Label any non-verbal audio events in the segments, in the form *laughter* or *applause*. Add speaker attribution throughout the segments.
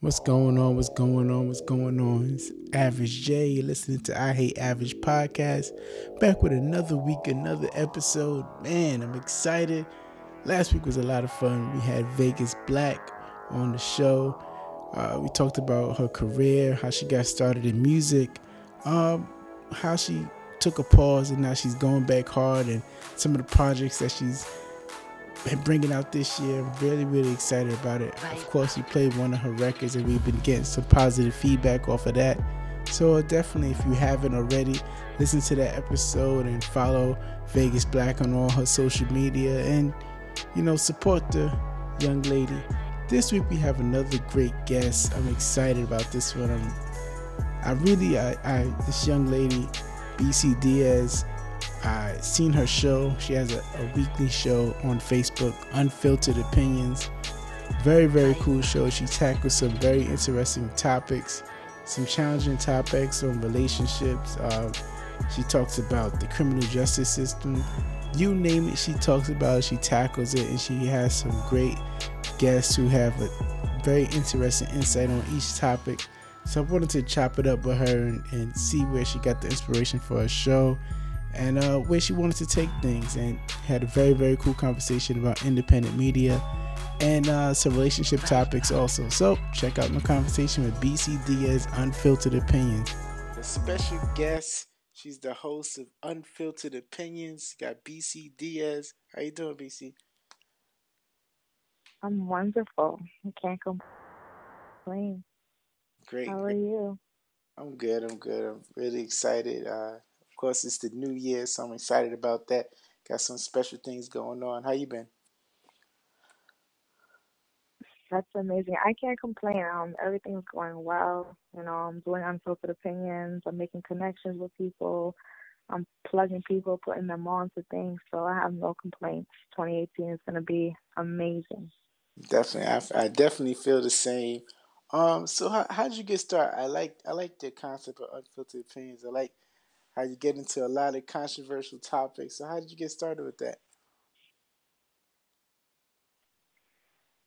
Speaker 1: What's going on? What's going on? What's going on? It's Average J. You're listening to I Hate Average podcast. Back with another week, another episode. Man, I'm excited. Last week was a lot of fun. We had Vegas Black on the show. Uh, we talked about her career, how she got started in music, um, how she took a pause and now she's going back hard, and some of the projects that she's been bringing out this year. I'm really, really excited about it. Of course, we played one of her records and we've been getting some positive feedback off of that. So uh, definitely, if you haven't already, listen to that episode and follow Vegas Black on all her social media and, you know, support the young lady. This week we have another great guest. I'm excited about this one. I'm, I really, I, I this young lady, BC Diaz, I seen her show. She has a, a, weekly show on Facebook, Unfiltered Opinions. Very, very cool show. She tackles some very interesting topics, some challenging topics on relationships. Uh, she talks about the criminal justice system. You name it, she talks about it. She tackles it, and she has some great guests who have a very interesting insight on each topic. So I wanted to chop it up with her and, and see where she got the inspiration for her show and uh, where she wanted to take things and had a very very cool conversation about independent media and uh, some relationship topics also. So check out my conversation with bc diaz unfiltered opinions. A special guest she's the host of unfiltered opinions. Got bc diaz. How you doing bc
Speaker 2: i'm wonderful. I can't complain.
Speaker 1: Great.
Speaker 2: How are you?
Speaker 1: I'm good. I'm good. I'm really excited. Uh, course, it's the new year, so I'm excited about that. Got some special things going on. How you been?
Speaker 2: That's amazing. I can't complain. Um, everything's going well. You know, I'm doing unfiltered opinions. I'm making connections with people. I'm plugging people, putting them on to things. So I have no complaints. 2018 is going to be amazing.
Speaker 1: Definitely, I, I definitely feel the same. Um, so how how did you get started? I like I like the concept of unfiltered opinions. I like how you get into a lot of controversial topics. So how did you get started with that?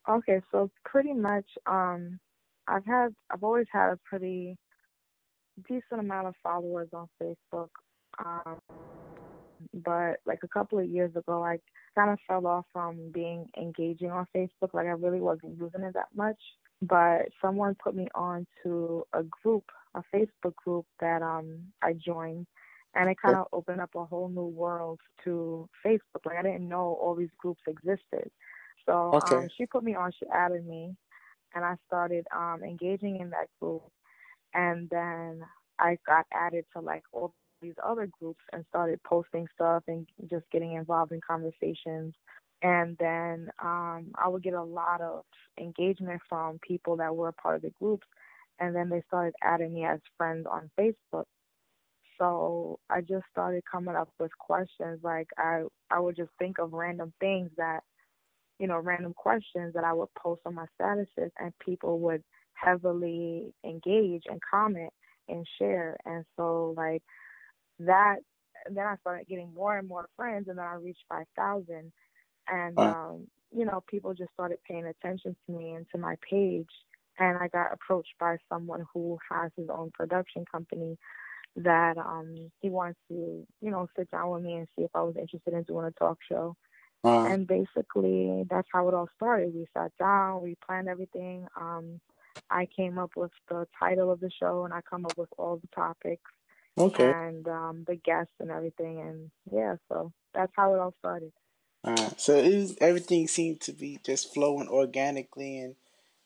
Speaker 2: Okay, so pretty much um I've had I've always had a pretty decent amount of followers on Facebook. Um but like a couple of years ago I kind of fell off from being engaging on Facebook. Like I really wasn't using it that much. But someone put me on to a group, a Facebook group that um I joined and it kind of opened up a whole new world to Facebook. Like I didn't know all these groups existed. So
Speaker 1: okay.
Speaker 2: um, she put me on. She added me, and I started um, engaging in that group. And then I got added to like all these other groups and started posting stuff and just getting involved in conversations. And then um, I would get a lot of engagement from people that were a part of the groups. And then they started adding me as friends on Facebook so I just started coming up with questions. Like I, I would just think of random things that, you know, random questions that I would post on my statuses, and people would heavily engage and comment and share. And so like that, then I started getting more and more friends, and then I reached five thousand, and um, you know, people just started paying attention to me and to my page. And I got approached by someone who has his own production company that um he wants to, you know, sit down with me and see if I was interested in doing a talk show. Uh, and basically that's how it all started. We sat down, we planned everything. Um I came up with the title of the show and I come up with all the topics.
Speaker 1: Okay.
Speaker 2: And um the guests and everything and yeah, so that's how it all started.
Speaker 1: Uh, so it was, everything seemed to be just flowing organically and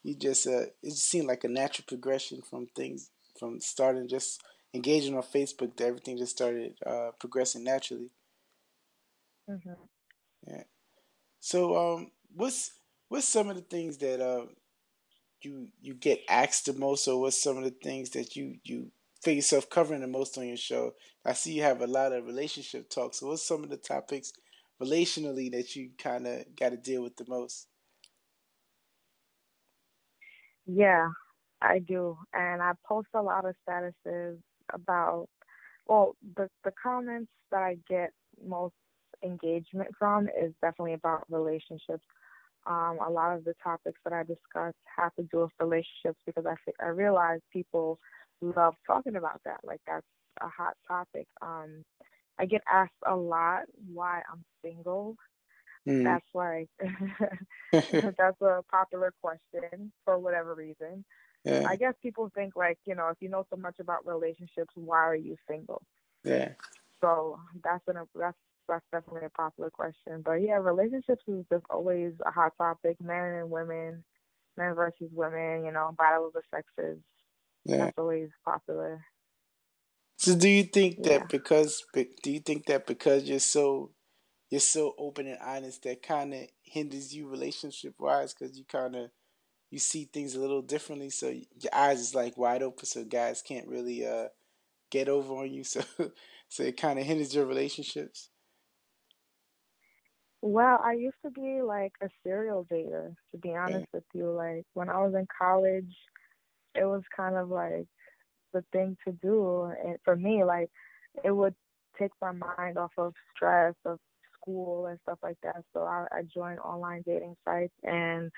Speaker 1: you just uh it just seemed like a natural progression from things from starting just engaging on Facebook, to everything just started uh, progressing naturally.
Speaker 2: Mm-hmm.
Speaker 1: Yeah. So, um, what's what's some of the things that uh, you you get asked the most, or what's some of the things that you you feel yourself covering the most on your show? I see you have a lot of relationship talk. So, what's some of the topics relationally that you kind of got to deal with the most?
Speaker 2: Yeah, I do, and I post a lot of statuses about well the the comments that I get most engagement from is definitely about relationships. Um, a lot of the topics that I discuss have to do with relationships because I I realize people love talking about that. Like that's a hot topic. Um, I get asked a lot why I'm single. Mm. That's like *laughs* *laughs* that's a popular question for whatever reason. Yeah. I guess people think like, you know, if you know so much about relationships, why are you single?
Speaker 1: Yeah.
Speaker 2: So that's an that's that's definitely a popular question. But yeah, relationships is just always a hot topic. Men and women, men versus women. You know, battle of the sexes. Yeah. That's always popular.
Speaker 1: So do you think that because do you think that because you're so you're so open and honest that kind of hinders you relationship wise because you kind of you see things a little differently. So your eyes is like wide open so guys can't really uh get over on you. *laughs* So so it kind of hinders your relationships.
Speaker 2: Well i used to be like a serial dater to be honest with you. Like when i was in college it was kind of like the thing to do. And for me like it would take my mind off of stress of school and stuff like that so i, I joined online dating sites and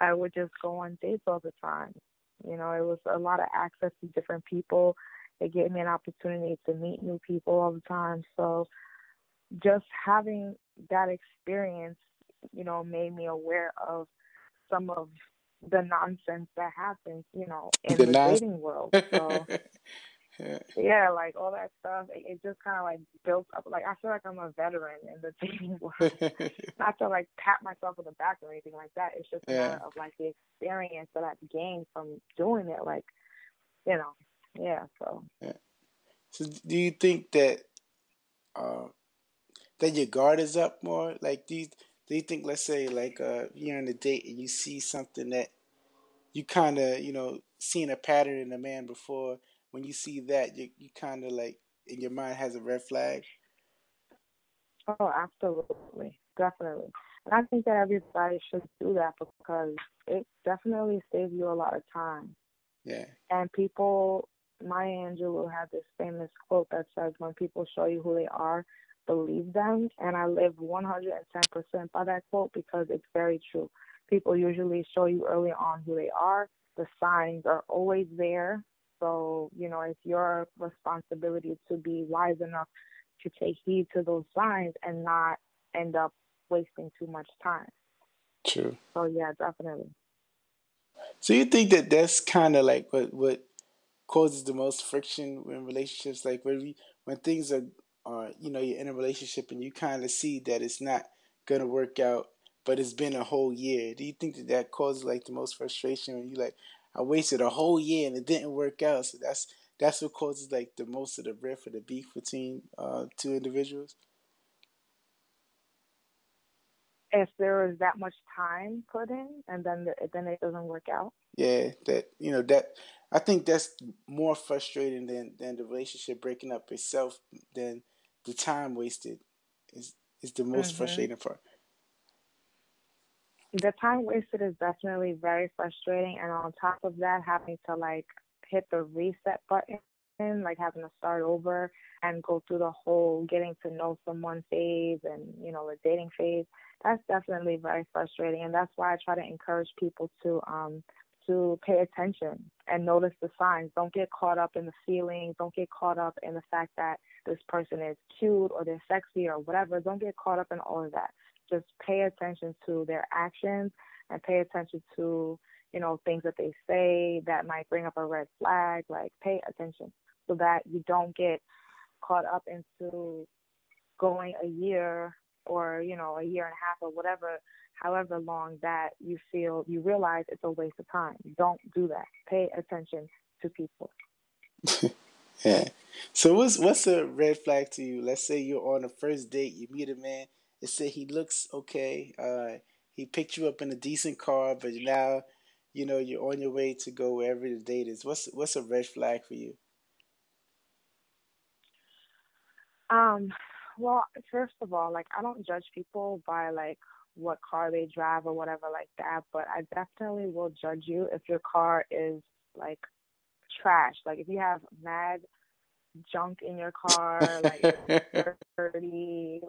Speaker 2: I would just go on dates all the time. You know, it was a lot of access to different people. It gave me an opportunity to meet new people all the time. So just having that experience, you know, made me aware of some of the nonsense that happens, you know, in the, the dating world. So *laughs* yeah. like all that stuff. It, it just kind of like built up. Like I feel like I'm a veteran in the *laughs* dating *laughs* world. Not to like pat myself on the back or anything like that. It's just yeah. of like the experience that I've gained from doing it. Like, you know, yeah. So.
Speaker 1: Yeah. So do you think that uh, that your guard is up more? Like, do you do you think, let's say, like uh, you're on a date and you see something that you kind of, you know, seen a pattern in a man before, when you see that, you you kind of like in your mind has a red flag.
Speaker 2: Oh, absolutely, definitely, and I think that everybody should do that because it definitely saves you a lot of time.
Speaker 1: Yeah.
Speaker 2: And people, Maya Angelou had this famous quote that says, "When people show you who they are, believe them." And I live 110% by that quote because it's very true. People usually show you early on who they are. The signs are always there. So, you know, it's your responsibility to be wise enough to take heed to those signs and not end up wasting too much time.
Speaker 1: True.
Speaker 2: So, yeah, definitely.
Speaker 1: So you think that that's kind of like what what causes the most friction in relationships, like when we when things are are you know you're in a relationship and you kind of see that it's not gonna work out, but it's been a whole year. Do you think that that causes like the most frustration when you like I wasted a whole year and it didn't work out. So that's that's what causes like the most of the rift or the beef between uh, two individuals.
Speaker 2: If there is that much time put in and then the, then it doesn't work out.
Speaker 1: Yeah, that you know that I think that's more frustrating than than the relationship breaking up itself than the time wasted is is the most mm-hmm. frustrating part
Speaker 2: the time wasted is definitely very frustrating and on top of that having to like hit the reset button like having to start over and go through the whole getting to know someone phase and you know the dating phase that's definitely very frustrating and that's why i try to encourage people to um to pay attention and notice the signs. Don't get caught up in the feelings. Don't get caught up in the fact that this person is cute or they're sexy or whatever. Don't get caught up in all of that just pay attention to their actions and pay attention to you know things that they say that might bring up a red flag like pay attention so that you don't get caught up into going a year or you know a year and a half or whatever however long that you feel you realize it's a waste of time. Don't do that. Pay attention to people. *laughs*
Speaker 1: Yeah. So what's what's a red flag to you? Let's say you're on a first date you meet a man it said he looks okay. Uh, he picked you up in a decent car, but now, you know, you're on your way to go wherever the date is. What's what's a red flag for you?
Speaker 2: Um, well, first of all, like I don't judge people by like what car they drive or whatever like that, but I definitely will judge you if your car is like trash. Like if you have mad junk in your car, like *laughs* dirty,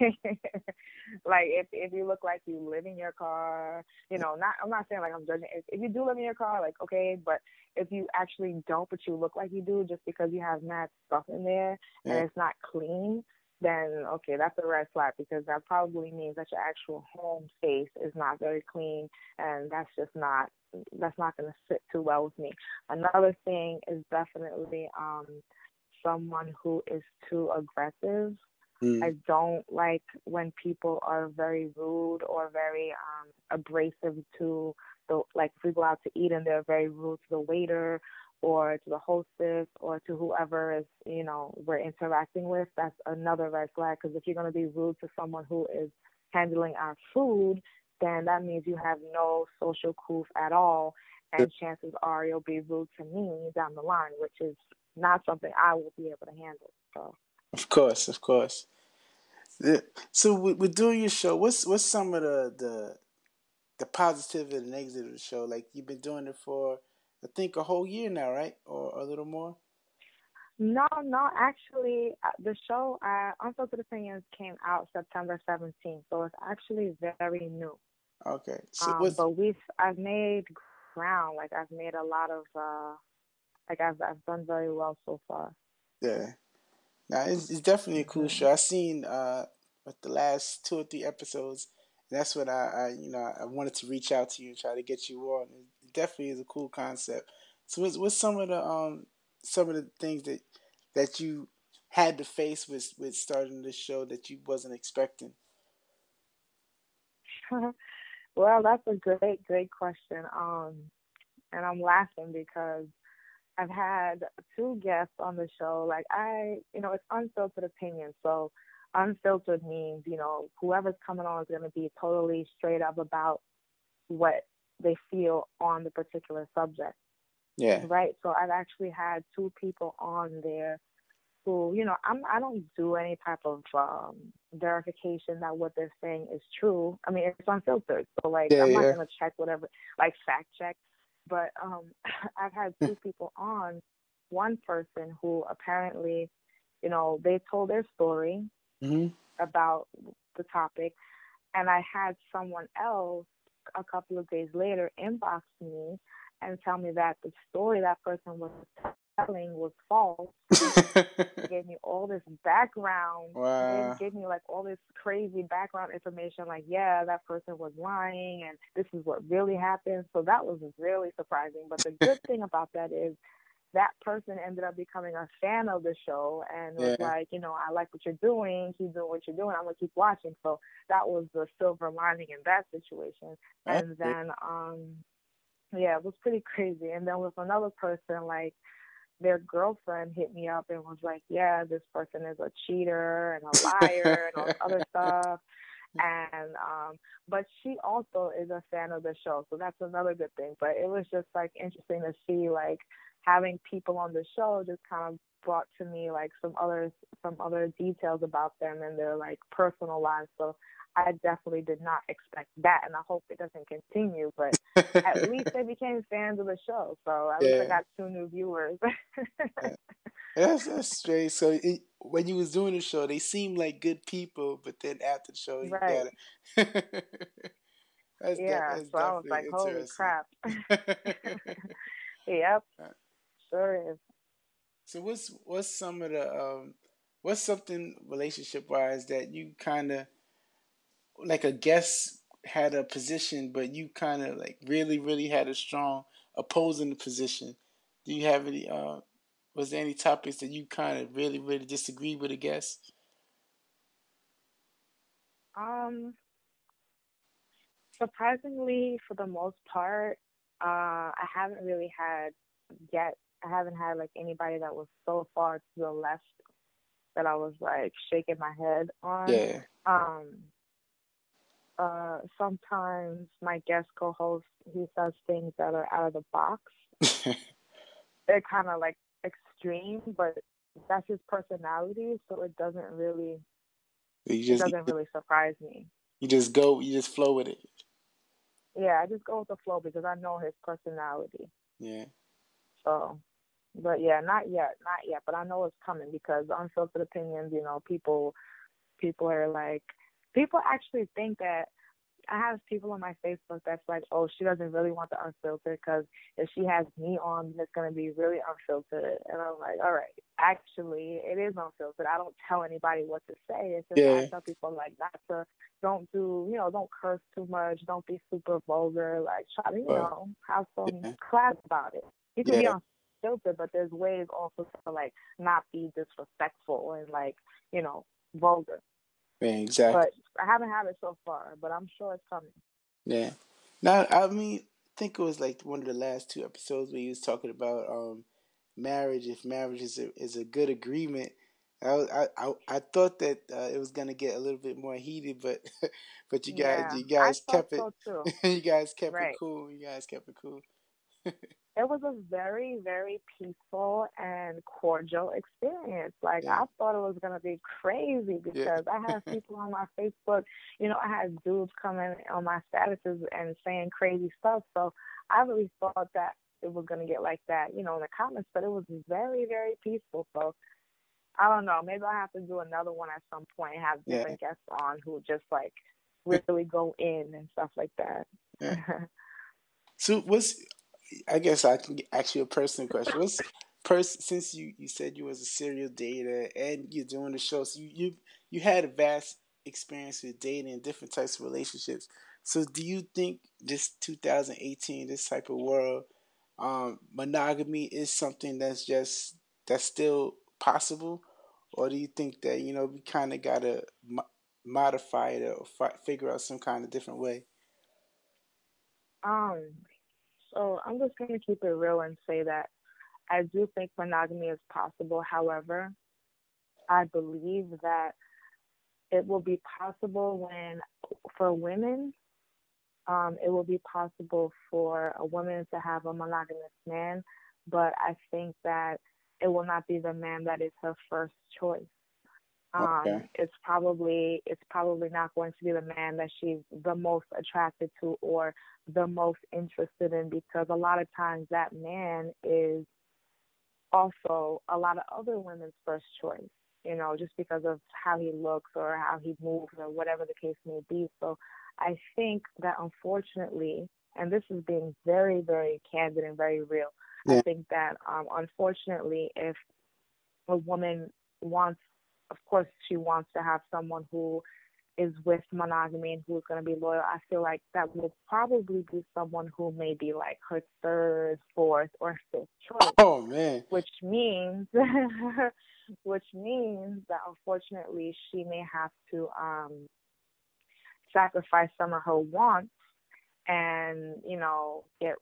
Speaker 2: *laughs* like if if you look like you live in your car, you know, not I'm not saying like I'm judging. If, if you do live in your car, like okay, but if you actually don't, but you look like you do, just because you have mad stuff in there yeah. and it's not clean, then okay, that's a red flag because that probably means that your actual home space is not very clean, and that's just not that's not going to sit too well with me. Another thing is definitely um someone who is too aggressive. Mm. I don't like when people are very rude or very um abrasive to the like if we go out to eat and they're very rude to the waiter or to the hostess or to whoever is you know we're interacting with that's another red flag because if you're going to be rude to someone who is handling our food then that means you have no social proof at all and chances are you'll be rude to me down the line which is not something i will be able to handle so
Speaker 1: of course of course so with, doing your show what's what's some of the the the positive and the negative of the show like you've been doing it for I think a whole year now, right, or a little more.
Speaker 2: No, no, actually, uh, the show uh, Unfiltered Opinions came out September 17th, so it's actually very new.
Speaker 1: Okay,
Speaker 2: so um, but we've I've made ground, like I've made a lot of, uh, like I've I've done very well so far.
Speaker 1: Yeah, now it's, it's definitely a cool show. I've seen uh, with the last two or three episodes. That's what I, I, you know, I wanted to reach out to you and try to get you on definitely is a cool concept. So what's, what's some of the um some of the things that that you had to face with with starting this show that you wasn't expecting? *laughs*
Speaker 2: well, that's a great great question. Um, and I'm laughing because I've had two guests on the show. Like I, you know, it's unfiltered opinion. So unfiltered means, you know, whoever's coming on is going to be totally straight up about what they feel on the particular subject.
Speaker 1: Yeah.
Speaker 2: Right. So I've actually had two people on there who, you know, I'm I don't do any type of um verification that what they're saying is true. I mean, it's unfiltered. So like yeah, I'm not gonna check whatever like fact check. But um *laughs* I've had two people on, one person who apparently, you know, they told their story
Speaker 1: mm-hmm.
Speaker 2: about the topic and I had someone else a couple of days later inbox me and tell me that the story that person was telling was false. *laughs* gave me all this background.
Speaker 1: Wow.
Speaker 2: They gave me like all this crazy background information, like, yeah, that person was lying and this is what really happened. So that was really surprising. But the good *laughs* thing about that is that person ended up becoming a fan of the show and was yeah. like, you know, I like what you're doing, keep doing what you're doing, I'm gonna keep watching. So that was the silver lining in that situation. And then um yeah, it was pretty crazy. And then with another person like their girlfriend hit me up and was like, Yeah, this person is a cheater and a liar and all this other *laughs* stuff and um but she also is a fan of the show so that's another good thing but it was just like interesting to see like having people on the show just kind of brought to me like some other some other details about them and their like personal lives. So I definitely did not expect that, and I hope it doesn't continue. But at *laughs* least they became fans of the show, so at yeah. least I got two new viewers. *laughs*
Speaker 1: yeah. That's that's strange. So it, when you was doing the show, they seemed like good people, but then after the show, you right. got it. *laughs*
Speaker 2: yeah, so I was like, "Holy crap!" yep. Sure is.
Speaker 1: So what's what's some of the um, what's something relationship wise that you kind of like a guest had a position, but you kind of like really really had a strong opposing position. Do you have any? Uh, was there any topics that you kind of really really disagreed with a guest?
Speaker 2: Um, surprisingly, for the most part, uh, I haven't really had yet I haven't had like anybody that was so far to the left that I was like shaking my head on.
Speaker 1: Yeah.
Speaker 2: Um. Uh. Sometimes my guest co-host he says things that are out of the box. *laughs* They're kind of like extreme, but that's his personality, so it doesn't really. You just, it doesn't really surprise me.
Speaker 1: You just go. You just flow with it.
Speaker 2: Yeah, I just go with the flow because I know his personality.
Speaker 1: Yeah.
Speaker 2: So but yeah, not yet, not yet. But I know it's coming because unfiltered opinions. You know, people people are like people actually think that I have people on my Facebook that's like, oh, she doesn't really want the unfiltered because if she has me on, it's gonna be really unfiltered. And I'm like, all right, actually, it is unfiltered. I don't tell anybody what to say. It's just yeah. I tell people like not to, don't do, you know, don't curse too much, don't be super vulgar. Like try to, you know, have some yeah. class about it. You can yeah. be unfiltered, but there's ways also to like not be disrespectful and like, you know, vulgar.
Speaker 1: Yeah, exactly.
Speaker 2: But I haven't had it so far, but I'm sure it's coming.
Speaker 1: Yeah. Now, I mean, I think it was like one of the last two episodes where he was talking about um, marriage. If marriage is a is a good agreement, I I I, thought that uh, it was gonna get a little bit more heated, but *laughs* but you guys yeah, you *laughs* guys kept it. So you guys kept right. it cool. You guys kept it cool. *laughs*
Speaker 2: it was a very, very peaceful and cordial experience. Like yeah. I thought it was gonna be crazy because yeah. I have *laughs* people on my Facebook, you know, I had dudes coming on my statuses and saying crazy stuff. So I really thought that it was gonna get like that, you know, in the comments, but it was very, very peaceful. So I don't know, maybe I have to do another one at some point and have different yeah. guests on who just like really go in and stuff like that. *laughs*
Speaker 1: so what's I guess I can ask you a personal question. What's person since you you said you was a serial dater and you're doing the show, so you you you had a vast experience with dating and different types of relationships. So do you think this 2018, this type of world, um, monogamy is something that's just that's still possible, or do you think that you know we kind of gotta mo- modify it or fi- figure out some kind of different way?
Speaker 2: Um, so I'm just going to keep it real and say that I do think monogamy is possible. However, I believe that it will be possible when, for women, um, it will be possible for a woman to have a monogamous man, but I think that it will not be the man that is her first choice. Um, okay. it's probably it's probably not going to be the man that she's the most attracted to or the most interested in because a lot of times that man is also a lot of other women's first choice, you know, just because of how he looks or how he moves or whatever the case may be. So I think that unfortunately, and this is being very, very candid and very real, yeah. I think that um, unfortunately, if a woman wants of course she wants to have someone who is with monogamy and who's going to be loyal, I feel like that will probably be someone who may be like her third, fourth, or fifth choice.
Speaker 1: Oh man!
Speaker 2: Which means, *laughs* which means that unfortunately she may have to um sacrifice some of her wants and you know get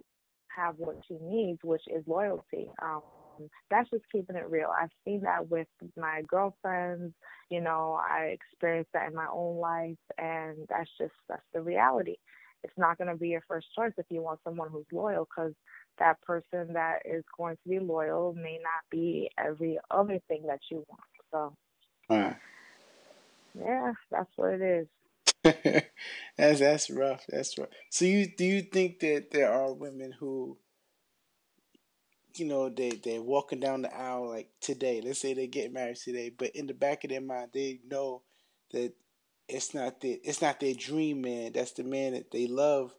Speaker 2: have what she needs, which is loyalty. Um, Um, that's just keeping it real. I've seen that with my girlfriends. You know, I experienced that in my own life, and that's just that's the reality. It's not going to be your first choice if you want someone who's loyal, because that person that is going to be loyal may not be every other thing that you want. So, right. yeah, that's what it is. *laughs*
Speaker 1: that's that's rough. That's rough. So you do you think that there are women who you know, they they're walking down the aisle like today. Let's say they get married today, but in the back of their mind, they know that it's not their it's not their dream man. That's the man that they love,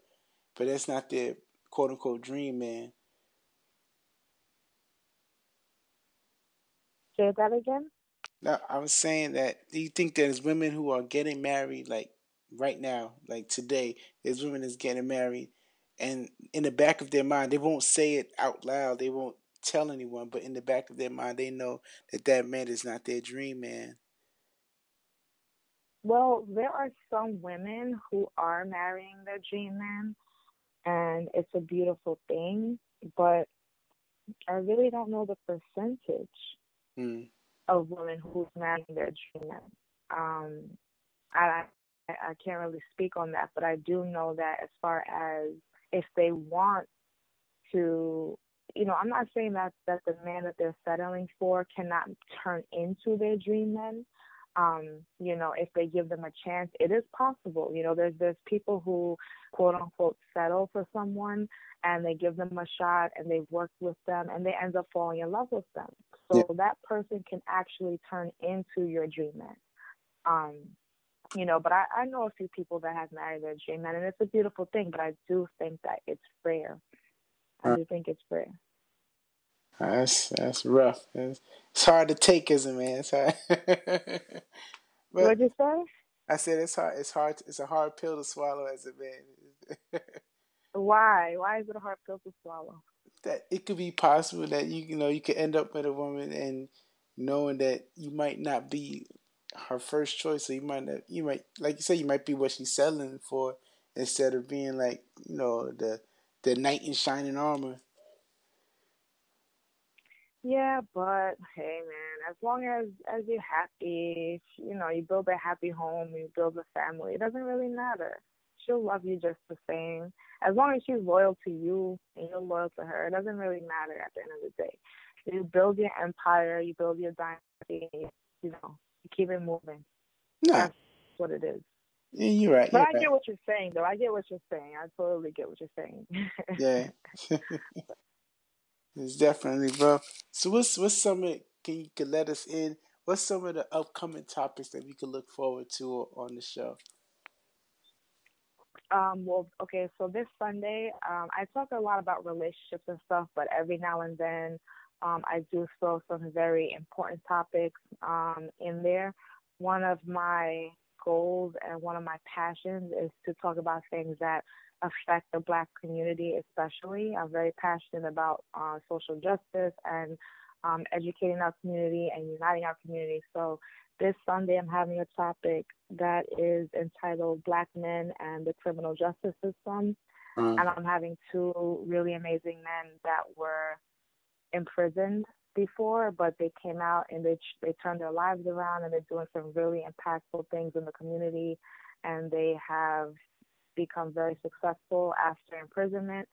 Speaker 1: but that's not their quote unquote dream man.
Speaker 2: Say that again.
Speaker 1: No, I was saying that. Do you think there's women who are getting married like right now, like today? There's women that's getting married and in the back of their mind, they won't say it out loud. They won't tell anyone, but in the back of their mind, they know that that man is not their dream man.
Speaker 2: Well, there are some women who are marrying their dream man, and it's a beautiful thing. But I really don't know the percentage mm. of women who's marrying their dream man. Um, I I can't really speak on that, but I do know that as far as if they want to you know, I'm not saying that that the man that they're settling for cannot turn into their dream man, um, you know, if they give them a chance, it is possible. You know, there's there's people who quote unquote settle for someone and they give them a shot and they've worked with them and they end up falling in love with them. So yeah. that person can actually turn into your dream man. Um, you know, but I, I know a few people that have married their dream man and it's a beautiful thing, but I do think that it's rare. I do think it's rare.
Speaker 1: That's that's rough. It's, it's hard to take as a man. It's hard. *laughs*
Speaker 2: but What'd you say?
Speaker 1: I said it's hard. It's hard. It's a hard pill to swallow as a man. *laughs*
Speaker 2: Why? Why is it a hard pill to swallow?
Speaker 1: That it could be possible that you you know you could end up with a woman and knowing that you might not be her first choice, so you might not, you might like you said you might be what she's selling for instead of being like you know the the knight in shining armor.
Speaker 2: Yeah, but hey, man, as long as as you're happy, you know, you build a happy home, you build a family. It doesn't really matter. She'll love you just the same. As long as she's loyal to you and you're loyal to her, it doesn't really matter at the end of the day. You build your empire, you build your dynasty, you know, keep it moving.
Speaker 1: No.
Speaker 2: That's what it is.
Speaker 1: Yeah, you're right.
Speaker 2: But
Speaker 1: you're
Speaker 2: I
Speaker 1: right.
Speaker 2: get what you're saying, though. I get what you're saying. I totally get what you're saying. *laughs*
Speaker 1: yeah. *laughs* It's definitely, bro. So what's what's some of can you could let us in? What's some of the upcoming topics that we could look forward to on the show?
Speaker 2: Um, well, okay, so this Sunday, um, I talk a lot about relationships and stuff, but every now and then, um, I do throw some very important topics um, in there. One of my goals and one of my passions is to talk about things that affect the Black community, especially. I'm very passionate about uh, social justice and um, educating our community and uniting our community. So this Sunday, I'm having a topic that is entitled Black Men and the Criminal Justice System. Mm. And I'm having two really amazing men that were imprisoned before, but they came out and they they turned their lives around and they're doing some really impactful things in the community, and they have become very successful after imprisonment.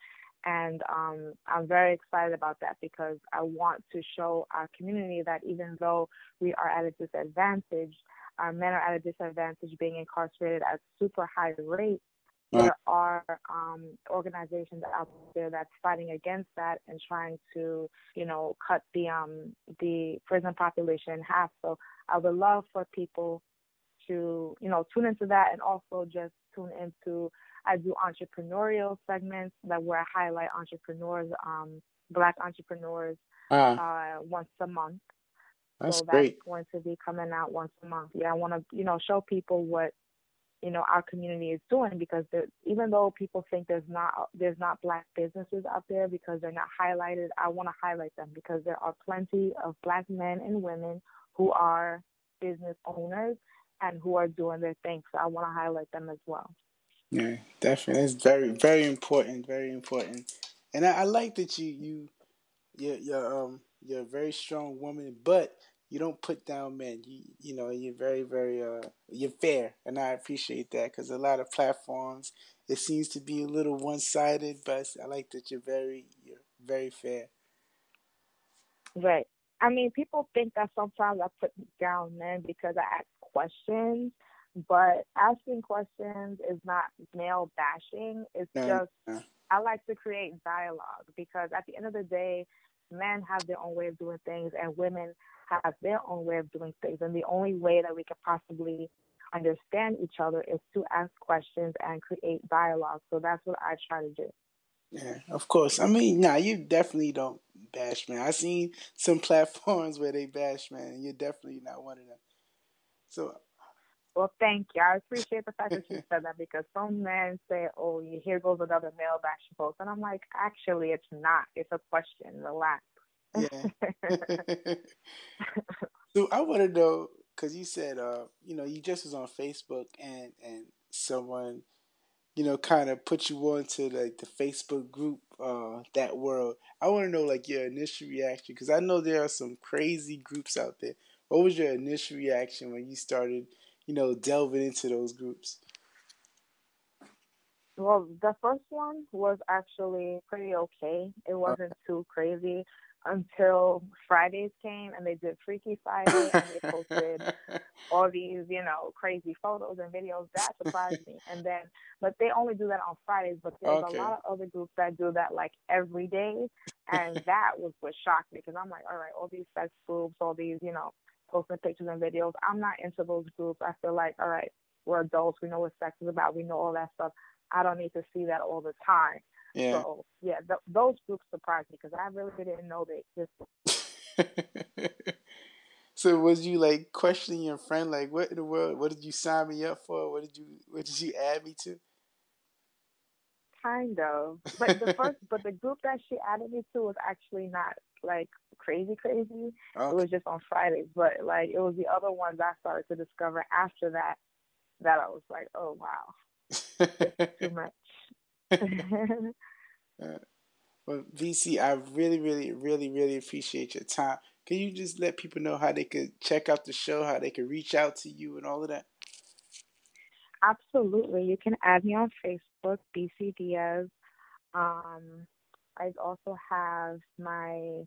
Speaker 2: And um, I'm very excited about that because I want to show our community that even though we are at a disadvantage, our men are at a disadvantage being incarcerated at super high rates. There are um, organizations out there that's fighting against that and trying to, you know, cut the um, the prison population in half. So I would love for people to, you know, tune into that and also just tune into. I do entrepreneurial segments that where I highlight entrepreneurs, um, black entrepreneurs, uh, uh, once a month.
Speaker 1: That's
Speaker 2: so
Speaker 1: great.
Speaker 2: that's going to be coming out once a month. Yeah, I want to, you know, show people what you know our community is doing because even though people think there's not there's not black businesses out there because they're not highlighted, I want to highlight them because there are plenty of black men and women who are business owners and who are doing their thing. So I want to highlight them as well.
Speaker 1: Yeah, definitely. It's very, very important. Very important. And I, I like that you, you, you're, you're, um, you're a very strong woman, but you don't put down men. You, you know, you're very, very, uh, you're fair, and I appreciate that because a lot of platforms it seems to be a little one-sided, but I like that you're very, you're very fair.
Speaker 2: Right. I mean, people think that sometimes I put down men because I ask questions, but asking questions is not male bashing. It's just I like to create dialogue because at the end of the day, men have their own way of doing things and women have their own way of doing things. And the only way that we can possibly understand each other is to ask questions and create dialogue. So that's what I try to do.
Speaker 1: Yeah, of course. I mean, nah, you definitely don't bash man. I've seen some *laughs* platforms where they bash man, and you're definitely not one of them. So
Speaker 2: well, thank you. I appreciate the fact that you *laughs* said that because some men say, "Oh, here goes another male bashing post," and I'm like, actually, it's not. It's a question. Relax.
Speaker 1: Yeah. *laughs* *laughs* so I want to know because you said, uh, you know, you just was on Facebook and and someone, you know, kind of put you onto like the Facebook group, uh, that world. I want to know like your initial reaction because I know there are some crazy groups out there. What was your initial reaction when you started? You know, delving into those groups?
Speaker 2: Well, the first one was actually pretty okay. It wasn't too crazy. until Fridays came and they did Freaky Friday and they posted *laughs* all these, you know, crazy photos and videos. That surprised me. And then, but they only do that on Fridays. But there's okay. a lot of other groups that do that like every day, and *laughs* that was what shocked me because I'm like, all right, all these sex groups, all these, you know, posting pictures and videos. I'm not into those groups. I feel like, all right, we're adults. We know what sex is about. We know all that stuff. I don't need to see that all the time. Yeah. So yeah, th- those groups surprised me because I really didn't know they existed. *laughs*
Speaker 1: so was you like questioning your friend, like, what in the world? What did you sign me up for? What did you What did you add me to?
Speaker 2: Kind of, but the *laughs* first, but the group that she added me to was actually not like crazy, crazy. Okay. It was just on Fridays, but like it was the other ones I started to discover after that that I was like, oh wow, too *laughs* much. *laughs*
Speaker 1: uh, well, BC, I really, really, really, really appreciate your time. Can you just let people know how they could check out the show, how they could reach out to you, and all of that?
Speaker 2: Absolutely. You can add me on Facebook, BC Diaz. Um, I also have my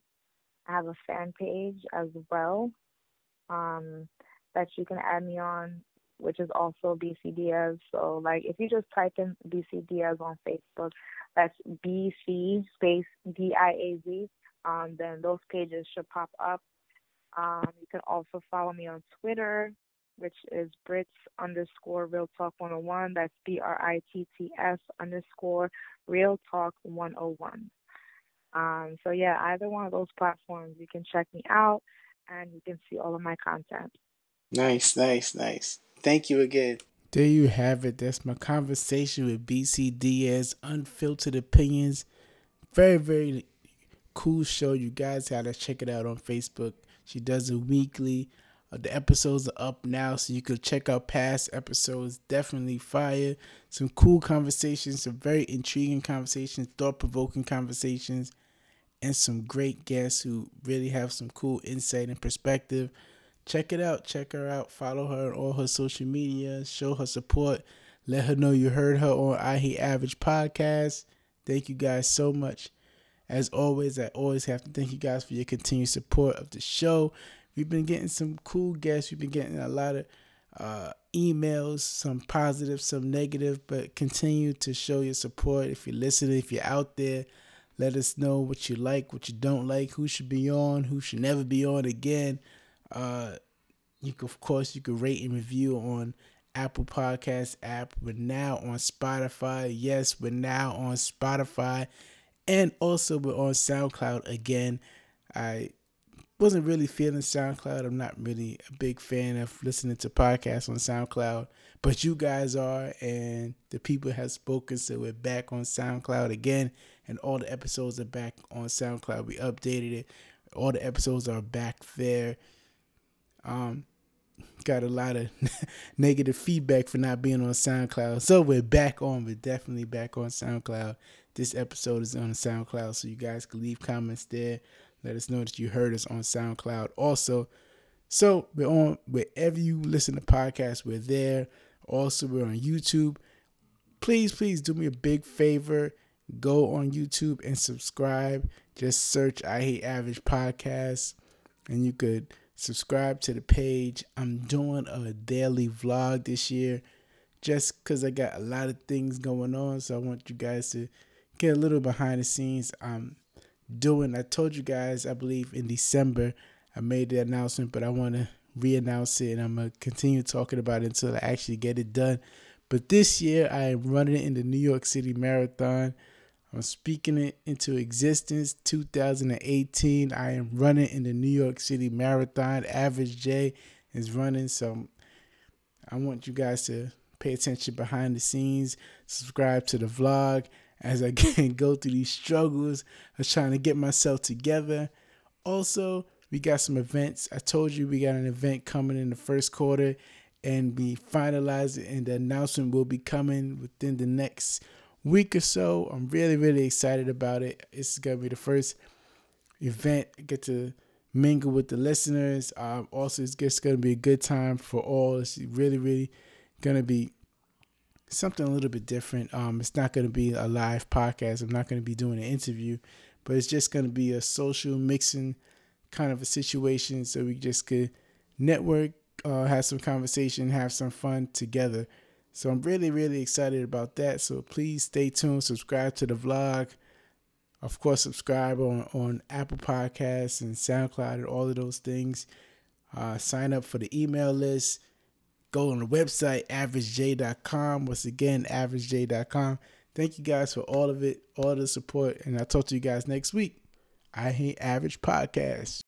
Speaker 2: I have a fan page as well um, that you can add me on which is also BC Diaz. So like if you just type in BC Diaz on Facebook, that's BC space D I A Z. Um, then those pages should pop up. Um, you can also follow me on Twitter, which is Brits underscore Real Talk 101. That's B R I T T S underscore Real Talk 101. Um, so yeah, either one of those platforms, you can check me out and you can see all of my content.
Speaker 1: Nice, nice, nice. Thank you again. There you have it. That's my conversation with BC Diaz, Unfiltered Opinions. Very, very cool show. You guys gotta check it out on Facebook. She does it weekly. The episodes are up now, so you could check out past episodes. Definitely fire. Some cool conversations, some very intriguing conversations, thought provoking conversations, and some great guests who really have some cool insight and perspective check it out. Check her out. Follow her on all her social media. Show her support. Let her know you heard her on I Hate Average podcast. Thank you guys so much. As always, I always have to thank you guys for your continued support of the show. We've been getting some cool guests. We've been getting a lot of uh, emails, some positive, some negative, but continue to show your support. If you're listening, if you're out there, let us know what you like, what you don't like, who should be on, who should never be on again. Uh, you can, of course, you can rate and review on Apple Podcast app. We're now on Spotify. Yes, we're now on Spotify, and also we're on SoundCloud again. I wasn't really feeling SoundCloud. I'm not really a big fan of listening to podcasts on SoundCloud, but you guys are, and the people have spoken, so we're back on SoundCloud again, and all the episodes are back on SoundCloud. We updated it. All the episodes are back there. Um, got a lot of *laughs* negative feedback for not being on SoundCloud. So we're back on. We're definitely back on SoundCloud. This episode is on SoundCloud, so you guys can leave comments there. Let us know that you heard us on SoundCloud. Also, so we're on wherever you listen to podcasts. We're there. Also, we're on YouTube. Please, please do me a big favor. Go on YouTube and subscribe. Just search I Hate Average Podcast, and you could subscribe to the page. I'm doing a daily vlog this year just because I got a lot of things going on. So I want you guys to get a little behind the scenes. I'm doing, I told you guys, I believe in December, I made the announcement, but I want to re announce it and I'm to continue talking about it until I actually get it done. But this year, I am running in the New York City Marathon. I'm speaking it into existence 2018. I am running in the New York City Marathon. Average J is running. So I want you guys to pay attention behind the scenes, subscribe to the vlog as I *laughs* go through these struggles of trying to get myself together. Also, we got some events. I told you we got an event coming in the first quarter and we finalized it and the announcement will be coming within the next week or so. I'm really, really excited about it. It's gonna be the first event I get to mingle with the listeners. Um, also, it's just gonna be a good time for all. It's really, really gonna be something a little bit different. Um, it's not gonna be a live podcast. I'm not gonna be doing an interview, but it's just going to be a social mixing kind of a situation so we just could network, uh, have some conversation, have some fun together. So I'm really, really excited about that. So please stay tuned, subscribe to the vlog. Of course, subscribe on, on Apple Podcasts and SoundCloud and all of those things. Uh, sign up for the email list. Go on the website, averagej.com. Once again, averagej.com. Thank you guys for all of it, all the support. And I'll talk to you guys next week. I Hate Average Podcast.